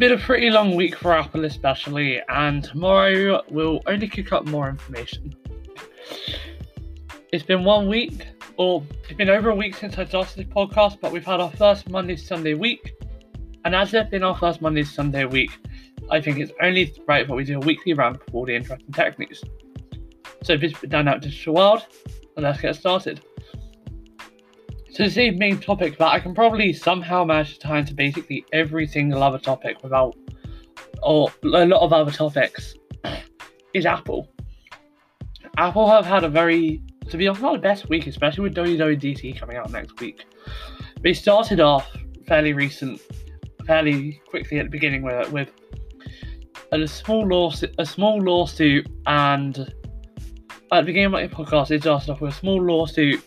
Been a pretty long week for Apple, especially, and tomorrow we'll only kick up more information. It's been one week, or it's been over a week since I started this podcast, but we've had our first Monday Sunday week, and as it's been our first Monday Sunday week, I think it's only right that we do a weekly roundup of all the interesting tech news. So, this has been done out Digital World, and let's get started. So this main topic that I can probably somehow manage to tie into basically every single other topic without, or a lot of other topics, is Apple. Apple have had a very, to be honest, not the best week, especially with WWDC coming out next week. They started off fairly recent, fairly quickly at the beginning with with a small lawsuit, a small lawsuit, and at the beginning of my podcast, it started off with a small lawsuit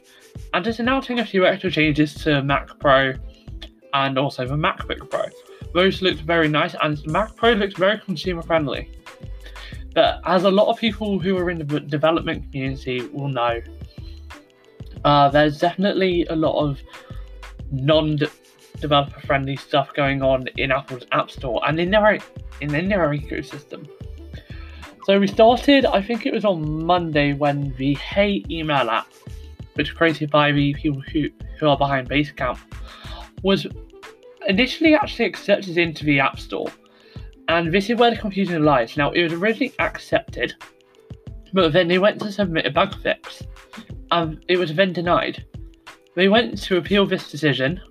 and just announcing a few extra changes to Mac Pro and also the MacBook Pro. Those looked very nice, and the Mac Pro looks very consumer friendly. But as a lot of people who are in the development community will know, uh, there's definitely a lot of non developer friendly stuff going on in Apple's App Store and in their, in, in their ecosystem. So we started, I think it was on Monday when the Hey email app which created by the people who, who are behind Basecamp, was initially actually accepted into the App Store. And this is where the confusion lies. Now, it was originally accepted, but then they went to submit a bug fix, and it was then denied. They went to appeal this decision,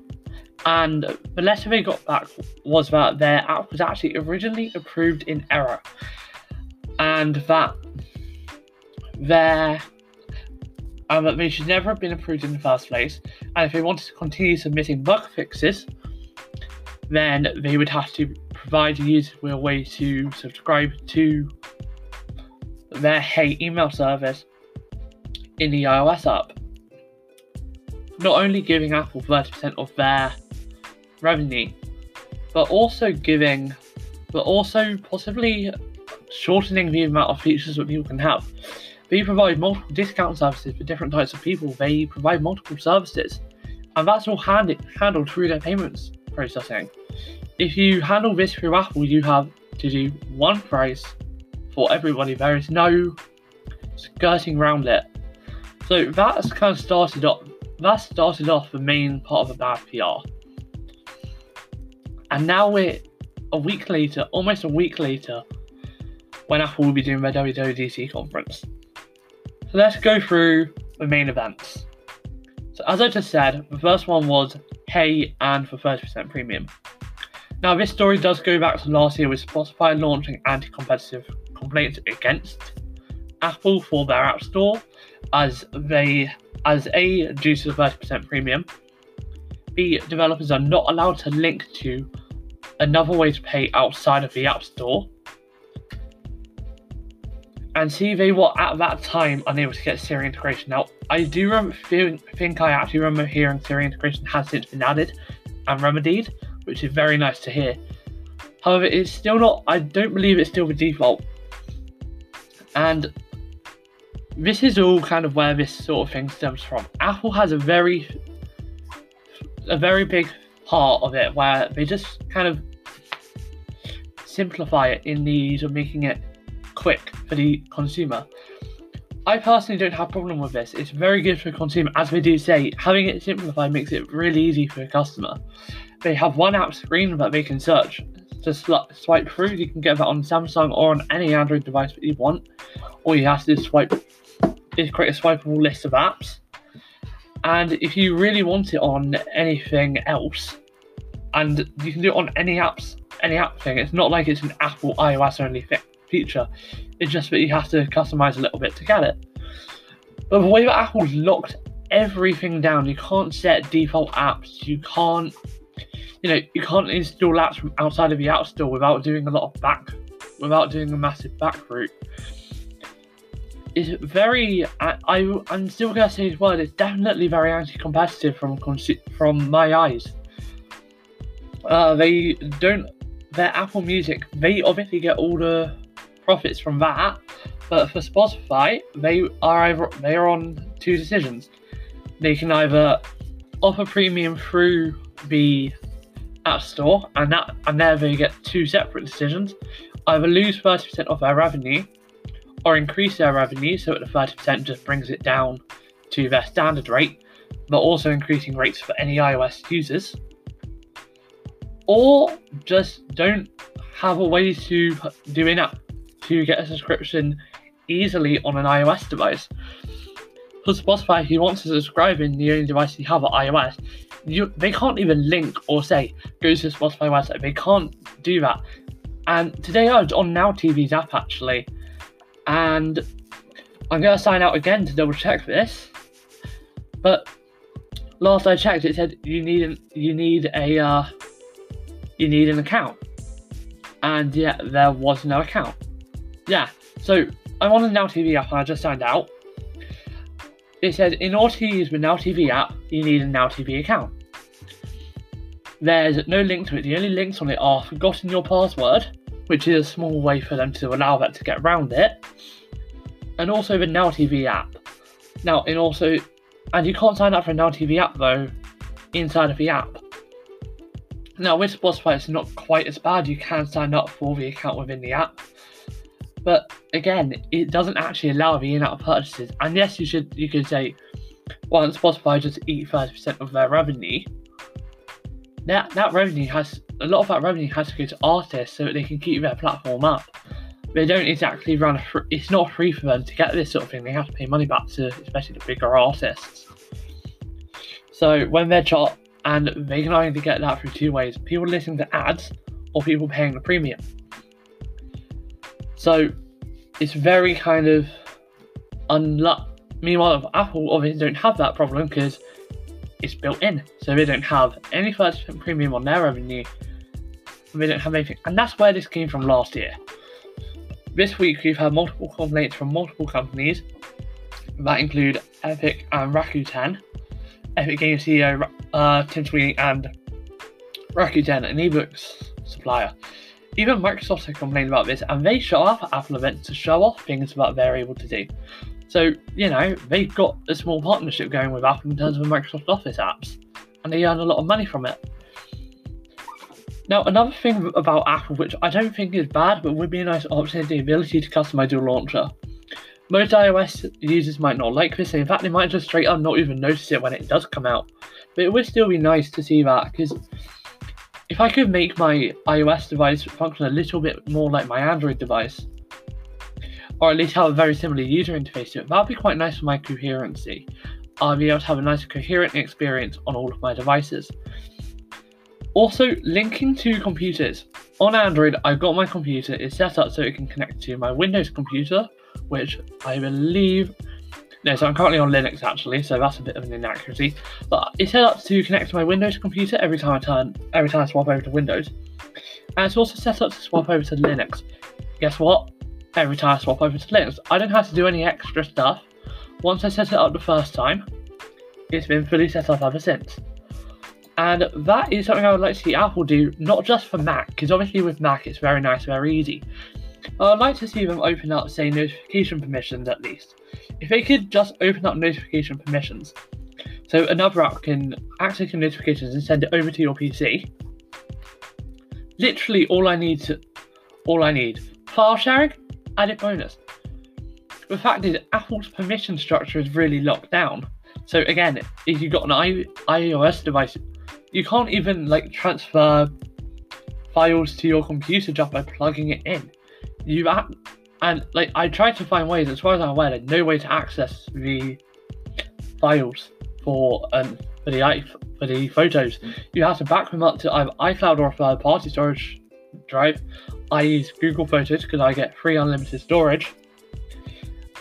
and the letter they got back was that their app was actually originally approved in error, and that their and that they should never have been approved in the first place. And if they wanted to continue submitting bug fixes, then they would have to provide a user with a way to subscribe to their Hey email service in the iOS app. Not only giving Apple 30% of their revenue, but also giving, but also possibly shortening the amount of features that people can have. They provide multiple discount services for different types of people. They provide multiple services, and that's all hand- handled through their payments processing. If you handle this through Apple, you have to do one price for everybody. There is no skirting around it. So that's kind of started off. That started off the main part of the bad PR. And now we're a week later, almost a week later, when Apple will be doing their WWDC conference. So let's go through the main events. So as I just said, the first one was Hey and for 30% premium. Now this story does go back to last year with Spotify launching anti-competitive complaints against Apple for their App Store as they as a due to the 30% premium. The developers are not allowed to link to another way to pay outside of the App Store and see they were at that time unable to get Siri integration. Now, I do rem- think I actually remember hearing Siri integration has since been added and remedied, which is very nice to hear. However, it's still not, I don't believe it's still the default. And this is all kind of where this sort of thing stems from. Apple has a very, a very big part of it where they just kind of simplify it in the of making it quick for the consumer. I personally don't have a problem with this. It's very good for the consumer. As we do say, having it simplified makes it really easy for the customer. They have one app screen that they can search. Just swipe through. You can get that on Samsung or on any Android device that you want. All you have to do is swipe is create a swipeable list of apps. And if you really want it on anything else, and you can do it on any apps, any app thing. It's not like it's an Apple iOS only thing feature. It's just that you have to customize a little bit to get it. But the way that Apple's locked everything down, you can't set default apps, you can't you know, you can't install apps from outside of the App Store without doing a lot of back without doing a massive back route. It's very I, I am still gonna say as word, it's definitely very anti-competitive from from my eyes. Uh, they don't their Apple Music, they obviously get all the profits from that. But for Spotify, they are either they are on two decisions. They can either offer premium through the App Store, and that and there they get two separate decisions: either lose 30% of their revenue, or increase their revenue so that the 30% just brings it down to their standard rate, but also increasing rates for any iOS users, or just don't have a way to do in-app to get a subscription easily on an iOS device. For Spotify, if you want to subscribe in the only device you have at iOS, you, they can't even link or say go to the Spotify website. They can't do that. And today I was on Now TV's app actually, and I'm gonna sign out again to double check this. But last I checked, it said you need an, you need a uh, you need an account, and yeah, there was no account. Yeah, so I'm on the Now TV app and I just signed out. It says in order to use the Now TV app, you need a Now TV account. There's no link to it. The only links on it are forgotten your password, which is a small way for them to allow that to get around it, and also the Now TV app. Now, in also, and you can't sign up for a Now TV app though inside of the app. Now, with Spotify, it's not quite as bad. You can sign up for the account within the app, but again, it doesn't actually allow the in-app purchases. And yes, you should you could say, well, Spotify just eat 30% of their revenue. That that revenue has a lot of that revenue has to go to artists so that they can keep their platform up. They don't exactly run. Free, it's not free for them to get this sort of thing. They have to pay money back to, especially the bigger artists. So when they're chart, and they can only get that through two ways: people listening to ads or people paying the premium. So it's very kind of unlucky. Meanwhile, Apple obviously don't have that problem because it's built in, so they don't have any first premium on their revenue. They don't have anything, and that's where this came from last year. This week we've had multiple complaints from multiple companies that include Epic and Rakuten. Epic Games CEO uh, Tim Sweeney and Rakuten, an ebooks supplier. Even Microsoft have complained about this, and they up at Apple events to show off things that they're able to do. So, you know, they've got a small partnership going with Apple in terms of Microsoft Office apps, and they earn a lot of money from it. Now, another thing about Apple, which I don't think is bad, but would be a nice option, is the ability to customize your launcher. Most iOS users might not like this, and in fact, they might just straight up not even notice it when it does come out. But it would still be nice to see that, because if I could make my iOS device function a little bit more like my Android device, or at least have a very similar user interface to it, that would be quite nice for my coherency. I'll be able to have a nice coherent experience on all of my devices. Also, linking to computers. On Android, I've got my computer is set up so it can connect to my Windows computer, which I believe no, so I'm currently on Linux actually, so that's a bit of an inaccuracy. But it's set up to connect to my Windows computer every time I turn, every time I swap over to Windows, and it's also set up to swap over to Linux. Guess what? Every time I swap over to Linux, I don't have to do any extra stuff. Once I set it up the first time, it's been fully set up ever since. And that is something I would like to see Apple do, not just for Mac, because obviously with Mac it's very nice, very easy. I'd like to see them open up, say, notification permissions at least. If they could just open up notification permissions, so another app can access your notifications and send it over to your PC. Literally, all I need to, all I need, file sharing, added bonus. The fact is, Apple's permission structure is really locked down. So again, if you've got an I- iOS device, you can't even like transfer files to your computer just by plugging it in you have, and like I tried to find ways, as far as I'm aware, there's no way to access the files for um for the for the photos. You have to back them up to either iCloud or a third party storage drive. I use Google Photos because I get free unlimited storage,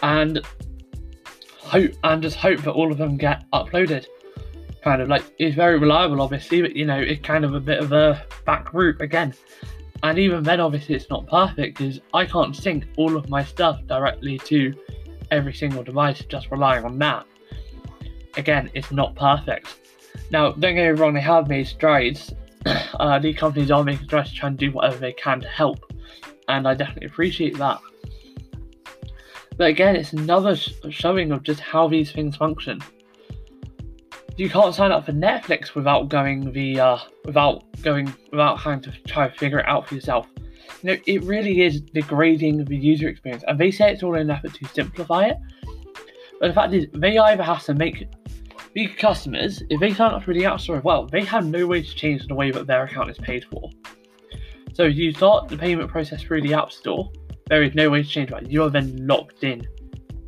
and hope and just hope that all of them get uploaded. Kind of like it's very reliable, obviously, but you know it's kind of a bit of a back route again. And even then, obviously, it's not perfect because I can't sync all of my stuff directly to every single device just relying on that. Again, it's not perfect. Now, don't get me wrong, they have made strides. uh, these companies are making strides to try and do whatever they can to help, and I definitely appreciate that. But again, it's another sh- showing of just how these things function. You can't sign up for Netflix without going the uh, without going without having to try to figure it out for yourself. You know, it really is degrading the user experience, and they say it's all in an effort to simplify it. But the fact is, they either have to make the customers, if they sign up for the App Store as well, they have no way to change the way that their account is paid for. So if you start the payment process through the App Store, there is no way to change that. You are then locked in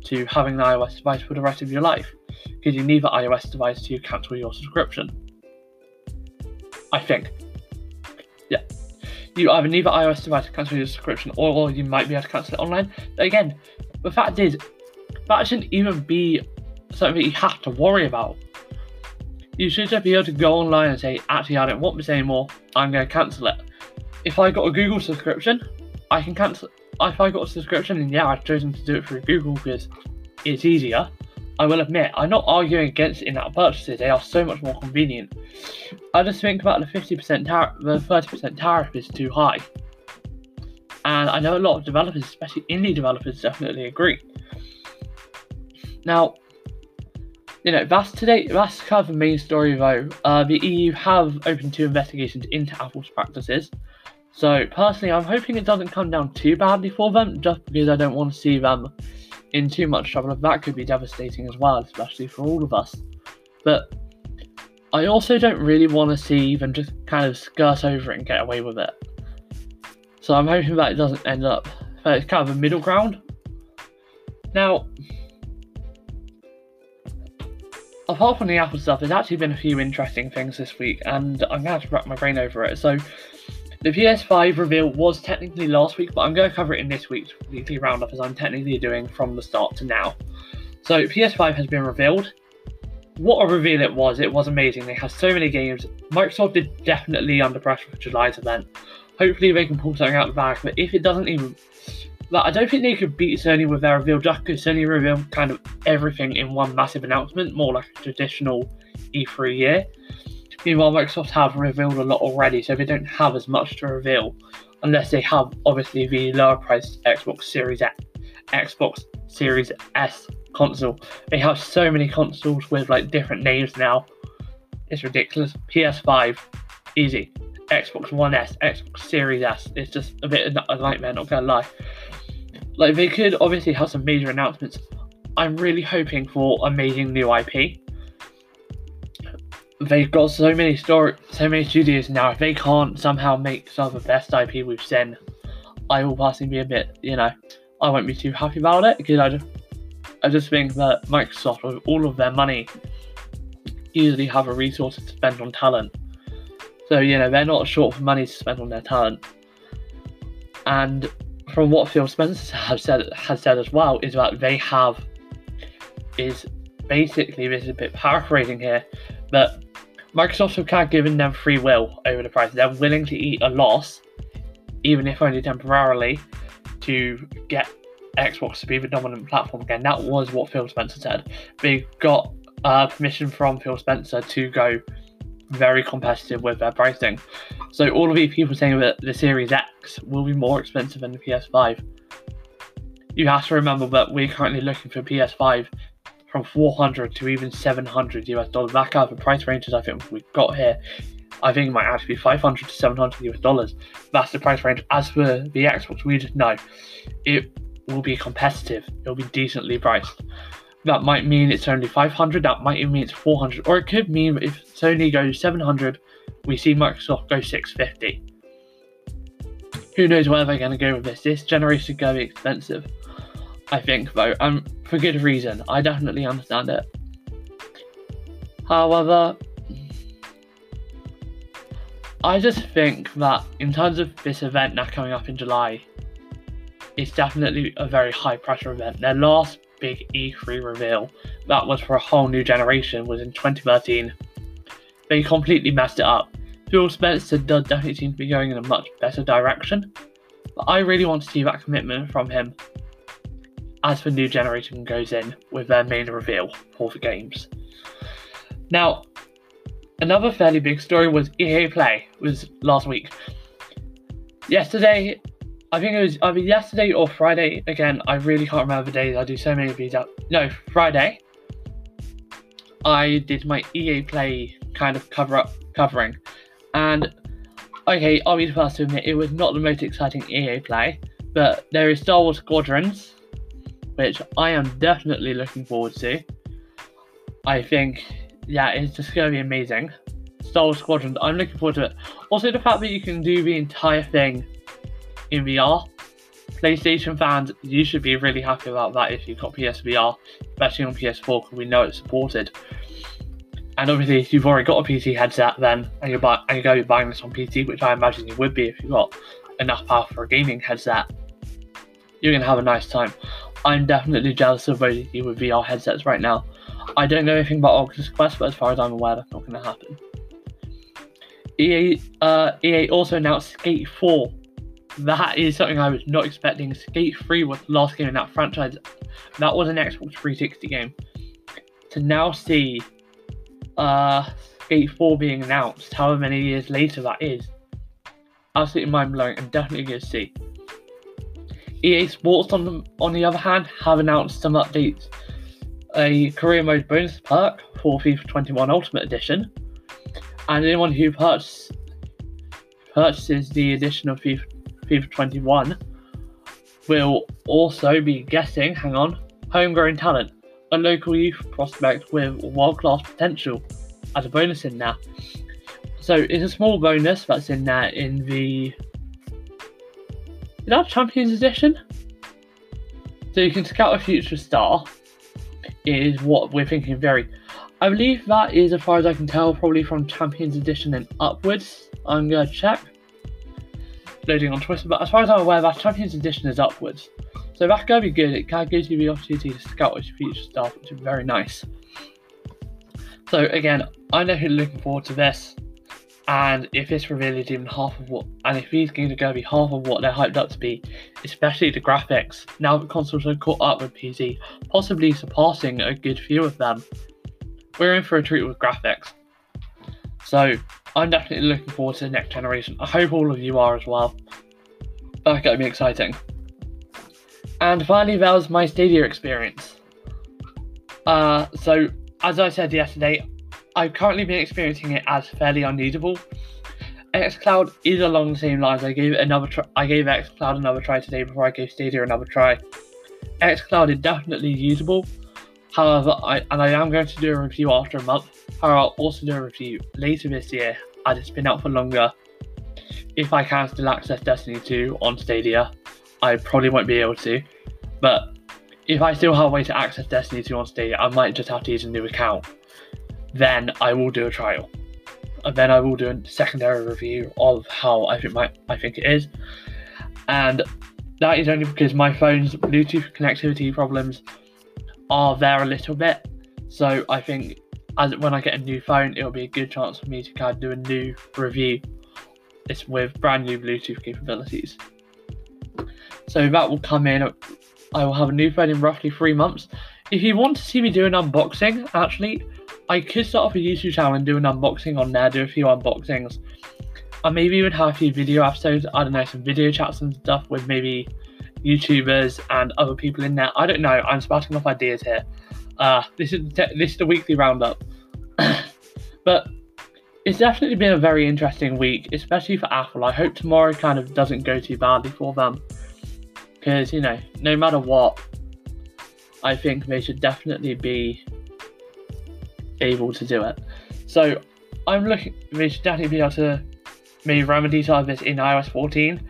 to having an iOS device for the rest of your life because you need the iOS device to cancel your subscription. I think. Yeah. You either need the iOS device to cancel your subscription or you might be able to cancel it online. But again, the fact is, that shouldn't even be something that you have to worry about. You should just be able to go online and say, actually, I don't want this anymore, I'm going to cancel it. If I got a Google subscription, I can cancel. If I got a subscription, and yeah, I've chosen to do it through Google because it's easier. I will admit, I'm not arguing against in-app purchases. They are so much more convenient. I just think about the 50% tariff, the 30% tariff is too high. And I know a lot of developers, especially indie developers, definitely agree. Now, you know, that's today. That's kind of the main story, though. Uh, the EU have opened two investigations into Apple's practices. So personally, I'm hoping it doesn't come down too badly for them, just because I don't want to see them in too much trouble. That could be devastating as well, especially for all of us. But I also don't really want to see them just kind of skirt over it and get away with it. So I'm hoping that it doesn't end up. It's kind of a middle ground. Now, apart from the Apple stuff, there's actually been a few interesting things this week, and I'm going to have to wrap my brain over it. So, the PS5 reveal was technically last week, but I'm going to cover it in this week's weekly roundup as I'm technically doing from the start to now. So, PS5 has been revealed. What a reveal it was! It was amazing. They had so many games. Microsoft is definitely under pressure for July's event. Hopefully, they can pull something out of the bag, but if it doesn't even but I don't think they could beat Sony with their reveal just because Sony revealed kind of everything in one massive announcement, more like a traditional E3 year. Meanwhile, Microsoft have revealed a lot already, so they don't have as much to reveal, unless they have obviously the lower priced Xbox Series X, Xbox Series S console. They have so many consoles with like different names now. It's ridiculous. PS5, easy. Xbox One S, Xbox Series S. It's just a bit of a nightmare, not gonna lie. Like they could obviously have some major announcements. I'm really hoping for amazing new IP. They've got so many story, so many studios now. If they can't somehow make some of the best IP we've seen, I will personally be a bit, you know, I won't be too happy about it because I just, I just think that Microsoft, with all of their money, easily have a resource to spend on talent. So you know they're not short for money to spend on their talent. And from what Phil Spencer has said has said as well is that they have is basically this is a bit paraphrasing here, but Microsoft have kind of given them free will over the price. They're willing to eat a loss, even if only temporarily, to get Xbox to be the dominant platform again. That was what Phil Spencer said. They got uh, permission from Phil Spencer to go very competitive with their pricing. So all of these people saying that the Series X will be more expensive than the PS5. You have to remember that we're currently looking for PS5 from 400 to even 700 US dollars. Back out the price ranges I think we've got here. I think it might actually be 500 to 700 US dollars. That's the price range. As for the Xbox, we just know it will be competitive. It'll be decently priced that might mean it's only 500, that might even mean it's 400, or it could mean if Sony goes 700, we see Microsoft go 650. Who knows where they're going to go with this? This generation is going to be expensive, I think, though, and for good reason. I definitely understand it. However, I just think that in terms of this event now coming up in July, it's definitely a very high pressure event. Their last big E3 reveal that was for a whole new generation was in 2013. They completely messed it up. Phil Spencer does definitely seem to be going in a much better direction, but I really want to see that commitment from him as the new generation goes in with their main reveal for the games. Now, another fairly big story was EA Play was last week. Yesterday, I think it was either yesterday or Friday. Again, I really can't remember the days. I do so many of these out. No, Friday. I did my EA Play kind of cover up covering, and okay, I'll be the first to admit it was not the most exciting EA Play, but there is Star Wars Squadrons, which I am definitely looking forward to. I think, yeah, it's just going to be amazing. Star Wars I'm looking forward to it. Also, the fact that you can do the entire thing in VR. PlayStation fans, you should be really happy about that if you've got PSVR, especially on PS4 because we know it's supported. And obviously, if you've already got a PC headset, then and you're, buy, and you're going to be buying this on PC, which I imagine you would be if you've got enough power for a gaming headset, you're going to have a nice time. I'm definitely jealous of both of you with VR headsets right now. I don't know anything about Oculus Quest, but as far as I'm aware, that's not going to happen. EA, uh, EA also announced Skate 4 that is something I was not expecting. Skate 3 was the last game in that franchise. That was an Xbox 360 game. To now see uh, Skate 4 being announced, however many years later that is, absolutely mind blowing and definitely going to see. EA Sports, on the, on the other hand, have announced some updates. A career mode bonus perk for FIFA 21 Ultimate Edition, and anyone who purchase, purchases the edition of FIFA FIFA 21 will also be getting, hang on, homegrown talent, a local youth prospect with world class potential as a bonus in there. So it's a small bonus that's in there in the. Is that Champions Edition? So you can scout a future star, is what we're thinking very. I believe that is, as far as I can tell, probably from Champions Edition and upwards. I'm gonna check loading on Twitter, but as far as I'm aware, that Champions Edition is upwards. So that's going to be good. It kind of gives you the opportunity to scout your future stuff, which is very nice. So again, I'm definitely looking forward to this. And if this reveal is even half of what, and if these games are going to be half of what they're hyped up to be, especially the graphics, now that consoles are caught up with PC, possibly surpassing a good few of them, we're in for a treat with graphics. So I'm definitely looking forward to the next generation. I hope all of you are as well. That's going to be exciting. And finally, that was my Stadia experience. Uh, so, as I said yesterday, I've currently been experiencing it as fairly unusable. xCloud is along the same lines. I gave another try. I gave xCloud another try today before I gave Stadia another try. xCloud is definitely usable. However, I and I am going to do a review after a month However, I'll also do a review later this year as it's been out for longer. If I can still access Destiny 2 on Stadia, I probably won't be able to. But if I still have a way to access Destiny 2 on Stadia, I might just have to use a new account. Then I will do a trial. And then I will do a secondary review of how I think my I think it is. And that is only because my phone's Bluetooth connectivity problems are there a little bit. So I think as when I get a new phone, it'll be a good chance for me to kind of do a new review. This with brand new Bluetooth capabilities. So that will come in. I will have a new phone in roughly three months. If you want to see me do an unboxing, actually, I could start off a YouTube channel and do an unboxing on there, do a few unboxings. I maybe even have a few video episodes, I don't know, some video chats and stuff with maybe YouTubers and other people in there. I don't know, I'm spouting off ideas here. Uh, this is te- this is the weekly roundup, but it's definitely been a very interesting week, especially for Apple. I hope tomorrow kind of doesn't go too badly for them, because you know, no matter what, I think they should definitely be able to do it. So I'm looking. They should definitely be able to maybe remedy some of this in iOS 14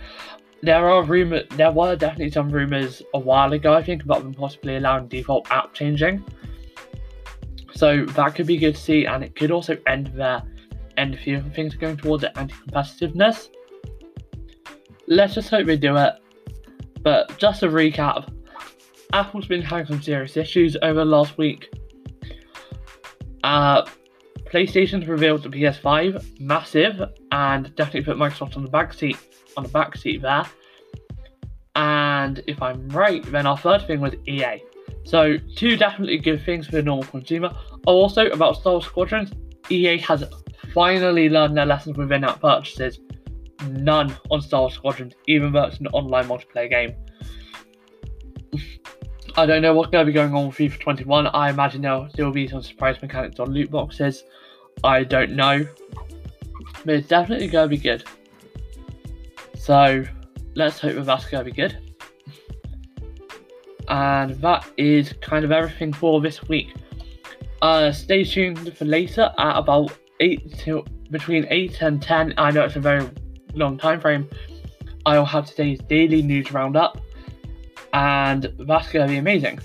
there are rumor there were definitely some rumors a while ago, I think, about them possibly allowing default app changing. So that could be good to see, and it could also end there, end a few things going towards the anti-competitiveness. Let's just hope we do it. But just a recap, Apple's been having some serious issues over the last week. Uh, PlayStation's revealed the PS5, massive, and definitely put Microsoft on the back seat on the back seat there. And if I'm right, then our third thing was EA. So two definitely good things for the normal consumer. Also about Star Wars Squadrons, EA has finally learned their lessons with in-app purchases. None on Star Wars Squadrons, even though it's an online multiplayer game. I don't know what's going to be going on with FIFA 21. I imagine there'll be some surprise mechanics on loot boxes. I don't know. But it's definitely going to be good. So let's hope that that's going to be good. And that is kind of everything for this week. Uh, stay tuned for later at about 8 to between 8 and 10. I know it's a very long time frame. I'll have today's daily news roundup, and that's going to be amazing.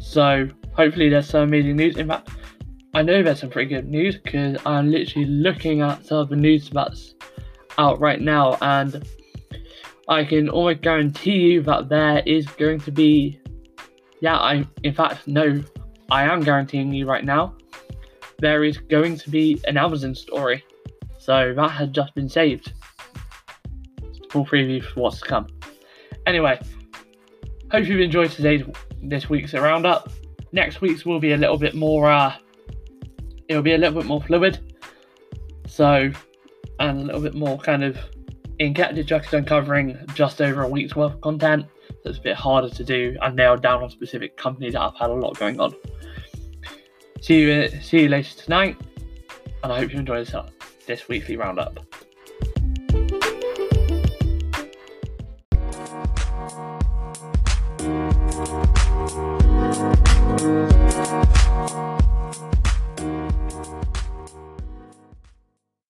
So, hopefully, there's some amazing news. In fact, I know there's some pretty good news because I'm literally looking at some of the news that's out right now, and I can almost guarantee you that there is going to be. Yeah, I in fact no, I am guaranteeing you right now there is going to be an Amazon story. So that has just been saved. Full preview for what's to come. Anyway, hope you've enjoyed today's this week's roundup. Next week's will be a little bit more uh it'll be a little bit more fluid. So and a little bit more kind of in Captain Jack is covering just over a week's worth of content. So it's a bit harder to do and nail down on specific companies that have had a lot going on. See you see you later tonight, and I hope you enjoy this, this weekly roundup.